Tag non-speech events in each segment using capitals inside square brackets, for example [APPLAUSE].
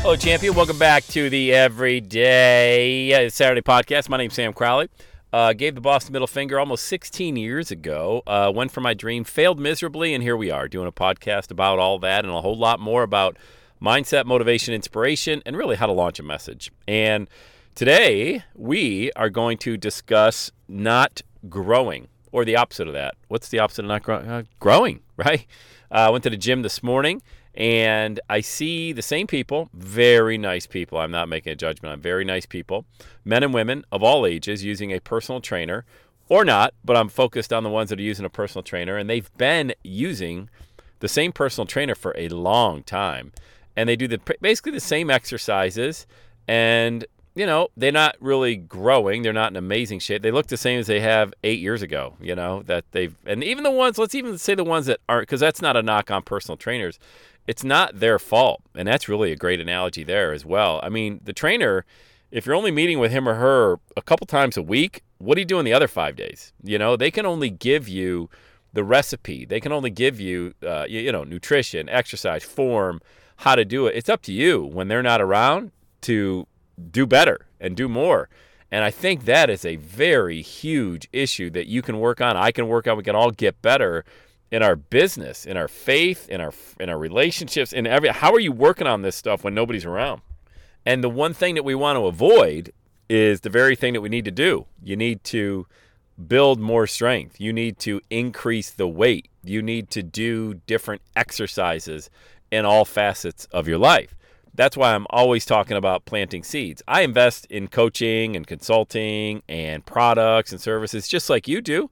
Hello, champion. Welcome back to the Everyday Saturday podcast. My name's Sam Crowley. Uh, gave the boss the middle finger almost 16 years ago. Uh, went for my dream, failed miserably, and here we are doing a podcast about all that and a whole lot more about mindset, motivation, inspiration, and really how to launch a message. And today we are going to discuss not growing or the opposite of that. What's the opposite of not grow- uh, growing? [LAUGHS] Right? Uh, I went to the gym this morning and I see the same people, very nice people. I'm not making a judgment. On very nice people, men and women of all ages using a personal trainer or not, but I'm focused on the ones that are using a personal trainer. And they've been using the same personal trainer for a long time. And they do the basically the same exercises. And you know, they're not really growing. They're not in amazing shape. They look the same as they have eight years ago, you know, that they've, and even the ones, let's even say the ones that aren't, because that's not a knock on personal trainers. It's not their fault. And that's really a great analogy there as well. I mean, the trainer, if you're only meeting with him or her a couple times a week, what are you doing the other five days? You know, they can only give you the recipe, they can only give you, uh, you, you know, nutrition, exercise, form, how to do it. It's up to you when they're not around to do better and do more. And I think that is a very huge issue that you can work on. I can work on. We can all get better in our business, in our faith, in our in our relationships, in every. How are you working on this stuff when nobody's around? And the one thing that we want to avoid is the very thing that we need to do. You need to build more strength. You need to increase the weight. You need to do different exercises in all facets of your life that's why I'm always talking about planting seeds. I invest in coaching and consulting and products and services just like you do.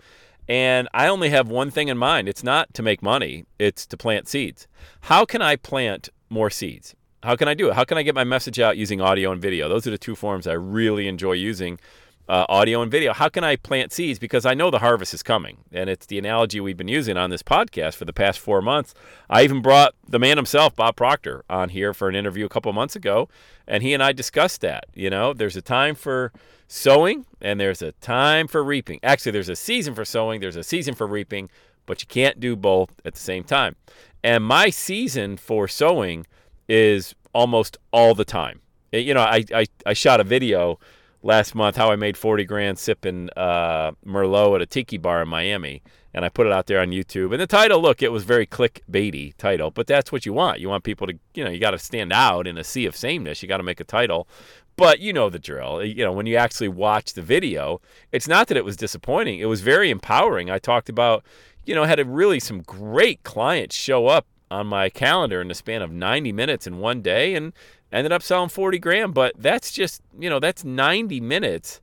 And I only have one thing in mind it's not to make money, it's to plant seeds. How can I plant more seeds? How can I do it? How can I get my message out using audio and video? Those are the two forms I really enjoy using uh, audio and video. How can I plant seeds? Because I know the harvest is coming. And it's the analogy we've been using on this podcast for the past four months. I even brought the man himself, Bob Proctor, on here for an interview a couple months ago. And he and I discussed that. You know, there's a time for sowing and there's a time for reaping. Actually, there's a season for sowing, there's a season for reaping, but you can't do both at the same time. And my season for sowing is almost all the time. You know, I, I, I shot a video last month how I made 40 grand sipping uh, Merlot at a tiki bar in Miami. And I put it out there on YouTube. And the title, look, it was very clickbaity title, but that's what you want. You want people to, you know, you got to stand out in a sea of sameness. You got to make a title. But you know the drill. You know, when you actually watch the video, it's not that it was disappointing. It was very empowering. I talked about, you know, had a really some great clients show up on my calendar in the span of 90 minutes in one day. And ended up selling 40 grand, but that's just, you know, that's 90 minutes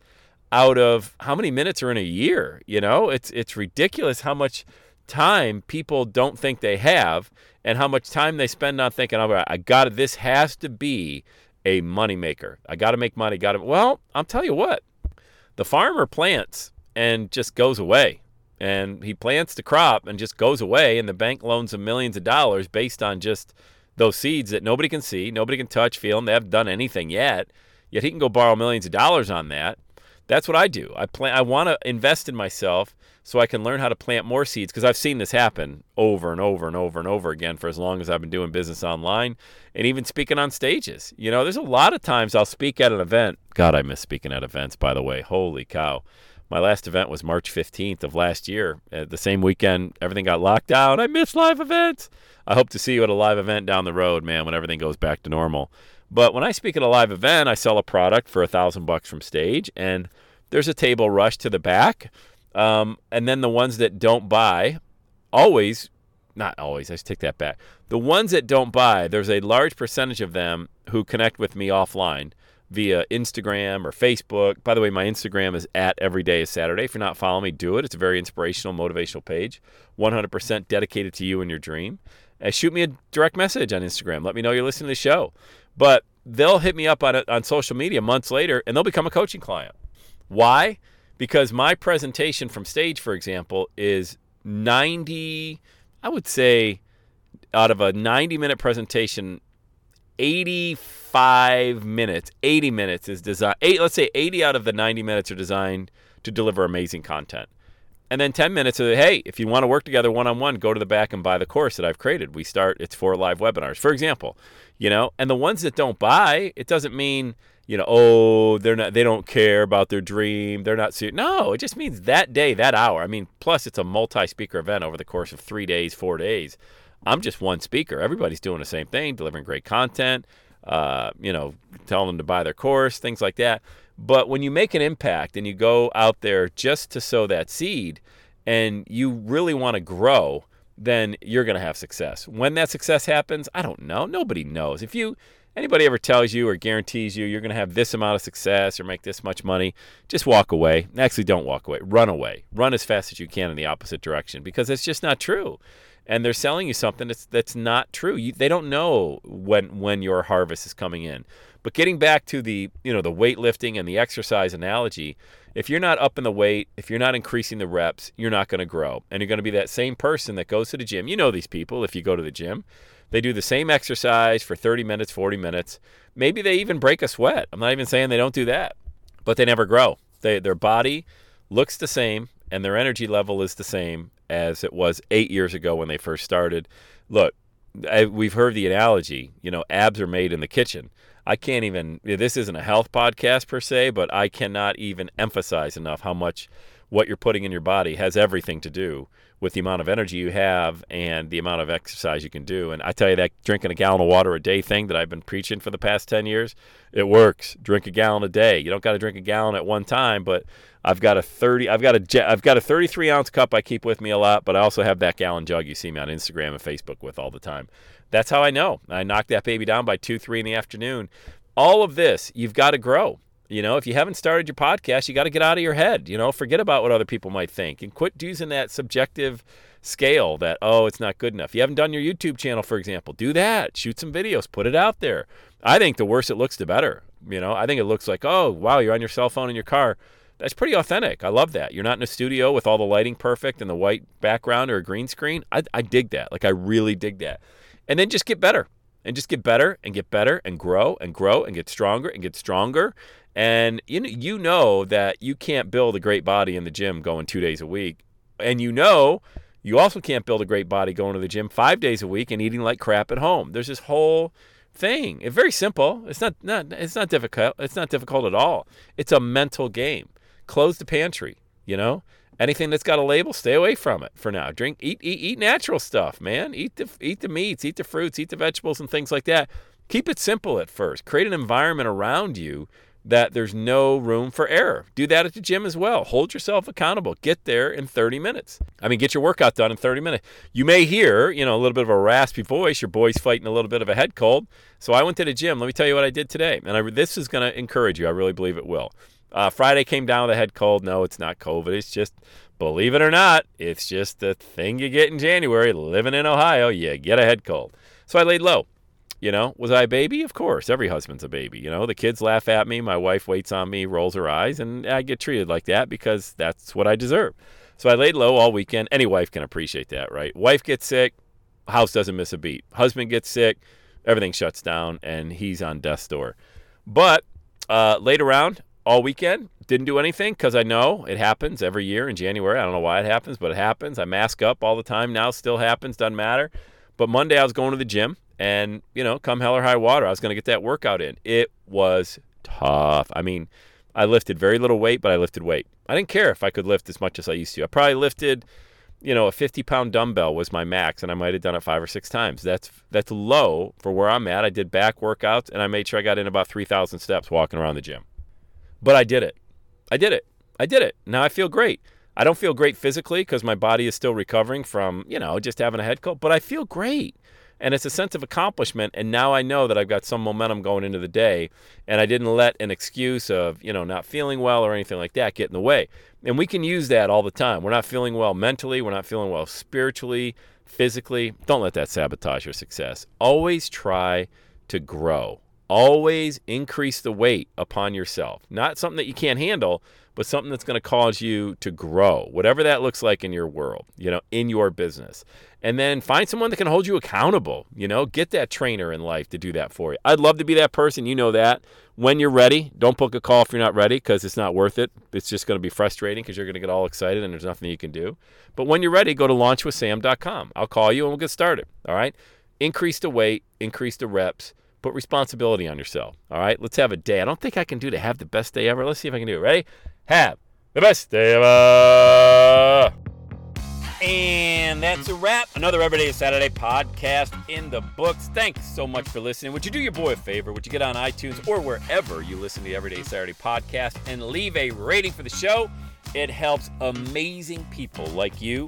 out of how many minutes are in a year, you know? It's it's ridiculous how much time people don't think they have and how much time they spend on thinking, "Oh, I got it. This has to be a moneymaker. I got to make money. Got to Well, I'll tell you what. The farmer plants and just goes away. And he plants the crop and just goes away and the bank loans him millions of dollars based on just those seeds that nobody can see, nobody can touch, feel, and they haven't done anything yet. Yet he can go borrow millions of dollars on that. That's what I do. I plan. I want to invest in myself so I can learn how to plant more seeds because I've seen this happen over and over and over and over again for as long as I've been doing business online and even speaking on stages. You know, there's a lot of times I'll speak at an event. God, I miss speaking at events. By the way, holy cow! My last event was March 15th of last year. At the same weekend, everything got locked down. I missed live events. I hope to see you at a live event down the road, man, when everything goes back to normal. But when I speak at a live event, I sell a product for a thousand bucks from stage, and there's a table rush to the back. Um, and then the ones that don't buy, always, not always, I take that back. The ones that don't buy, there's a large percentage of them who connect with me offline via Instagram or Facebook. By the way, my Instagram is at every day is Saturday. If you're not following me, do it. It's a very inspirational, motivational page, 100% dedicated to you and your dream. And shoot me a direct message on Instagram. Let me know you're listening to the show. But they'll hit me up on on social media months later, and they'll become a coaching client. Why? Because my presentation from stage, for example, is 90. I would say out of a 90 minute presentation, 85 minutes, 80 minutes is designed. Eight, let's say 80 out of the 90 minutes are designed to deliver amazing content. And then 10 minutes of, hey, if you want to work together one on one, go to the back and buy the course that I've created. We start, it's four live webinars, for example, you know, and the ones that don't buy, it doesn't mean, you know, oh, they're not, they don't care about their dream. They're not. No, it just means that day, that hour. I mean, plus it's a multi speaker event over the course of three days, four days. I'm just one speaker. Everybody's doing the same thing, delivering great content, uh, you know, telling them to buy their course, things like that. But when you make an impact and you go out there just to sow that seed and you really want to grow, then you're going to have success. When that success happens, I don't know. Nobody knows. If you anybody ever tells you or guarantees you you're going to have this amount of success or make this much money, just walk away. Actually, don't walk away. Run away. Run as fast as you can in the opposite direction because it's just not true and they're selling you something that's that's not true. You, they don't know when when your harvest is coming in. But getting back to the you know the weightlifting and the exercise analogy, if you're not up in the weight, if you're not increasing the reps, you're not going to grow, and you're going to be that same person that goes to the gym. You know these people. If you go to the gym, they do the same exercise for 30 minutes, 40 minutes. Maybe they even break a sweat. I'm not even saying they don't do that, but they never grow. They, their body looks the same and their energy level is the same as it was eight years ago when they first started. Look, I, we've heard the analogy, you know, abs are made in the kitchen. I can't even, this isn't a health podcast per se, but I cannot even emphasize enough how much what you're putting in your body has everything to do with the amount of energy you have and the amount of exercise you can do. And I tell you that drinking a gallon of water a day thing that I've been preaching for the past 10 years, it works. Drink a gallon a day. You don't got to drink a gallon at one time, but I've got a 30 I've got a I've got a 33 ounce cup I keep with me a lot, but I also have that gallon jug you see me on Instagram and Facebook with all the time. That's how I know. I knock that baby down by 2 3 in the afternoon. All of this, you've got to grow. You know, if you haven't started your podcast, you got to get out of your head. You know, forget about what other people might think and quit using that subjective scale that, oh, it's not good enough. You haven't done your YouTube channel, for example. Do that. Shoot some videos, put it out there. I think the worse it looks, the better. You know, I think it looks like, oh, wow, you're on your cell phone in your car that's pretty authentic. I love that. You're not in a studio with all the lighting perfect and the white background or a green screen. I, I dig that. Like, I really dig that. And then just get better and just get better and get better and grow and grow and get stronger and get stronger. And you know, you know that you can't build a great body in the gym going two days a week. And you know you also can't build a great body going to the gym five days a week and eating like crap at home. There's this whole thing. It's very simple. It's not, not it's not difficult. It's not difficult at all. It's a mental game close the pantry. You know, anything that's got a label, stay away from it for now. Drink, eat, eat, eat natural stuff, man. Eat the eat the meats, eat the fruits, eat the vegetables, and things like that. Keep it simple at first. Create an environment around you that there's no room for error. Do that at the gym as well. Hold yourself accountable. Get there in 30 minutes. I mean, get your workout done in 30 minutes. You may hear, you know, a little bit of a raspy voice. Your boy's fighting a little bit of a head cold. So I went to the gym. Let me tell you what I did today. And I, this is going to encourage you. I really believe it will. Uh, Friday came down with a head cold. No, it's not COVID. It's just, believe it or not, it's just the thing you get in January. Living in Ohio, you get a head cold. So I laid low. You know, was I a baby? Of course. Every husband's a baby. You know, the kids laugh at me. My wife waits on me, rolls her eyes, and I get treated like that because that's what I deserve. So I laid low all weekend. Any wife can appreciate that, right? Wife gets sick, house doesn't miss a beat. Husband gets sick, everything shuts down, and he's on death's door. But uh, laid around, all weekend. Didn't do anything because I know it happens every year in January. I don't know why it happens, but it happens. I mask up all the time now, still happens, doesn't matter. But Monday I was going to the gym and, you know, come hell or high water, I was going to get that workout in. It was tough. I mean, I lifted very little weight, but I lifted weight. I didn't care if I could lift as much as I used to. I probably lifted, you know, a 50 pound dumbbell was my max, and I might have done it five or six times. That's that's low for where I'm at. I did back workouts, and I made sure I got in about 3,000 steps walking around the gym. But I did it. I did it. I did it. Now I feel great. I don't feel great physically because my body is still recovering from, you know, just having a head cold, but I feel great. And it's a sense of accomplishment. And now I know that I've got some momentum going into the day. And I didn't let an excuse of, you know, not feeling well or anything like that get in the way. And we can use that all the time. We're not feeling well mentally, we're not feeling well spiritually, physically. Don't let that sabotage your success. Always try to grow. Always increase the weight upon yourself. Not something that you can't handle, but something that's going to cause you to grow, whatever that looks like in your world, you know, in your business. And then find someone that can hold you accountable, you know, get that trainer in life to do that for you. I'd love to be that person, you know that. When you're ready, don't book a call if you're not ready because it's not worth it. It's just going to be frustrating because you're going to get all excited and there's nothing you can do. But when you're ready, go to launchwithsam.com. I'll call you and we'll get started. All right? Increase the weight, increase the reps Put responsibility on yourself. All right, let's have a day. I don't think I can do to have the best day ever. Let's see if I can do it. Ready? Have the best day ever. And that's a wrap. Another Everyday Saturday podcast in the books. Thanks so much for listening. Would you do your boy a favor? Would you get on iTunes or wherever you listen to the Everyday Saturday podcast and leave a rating for the show? It helps amazing people like you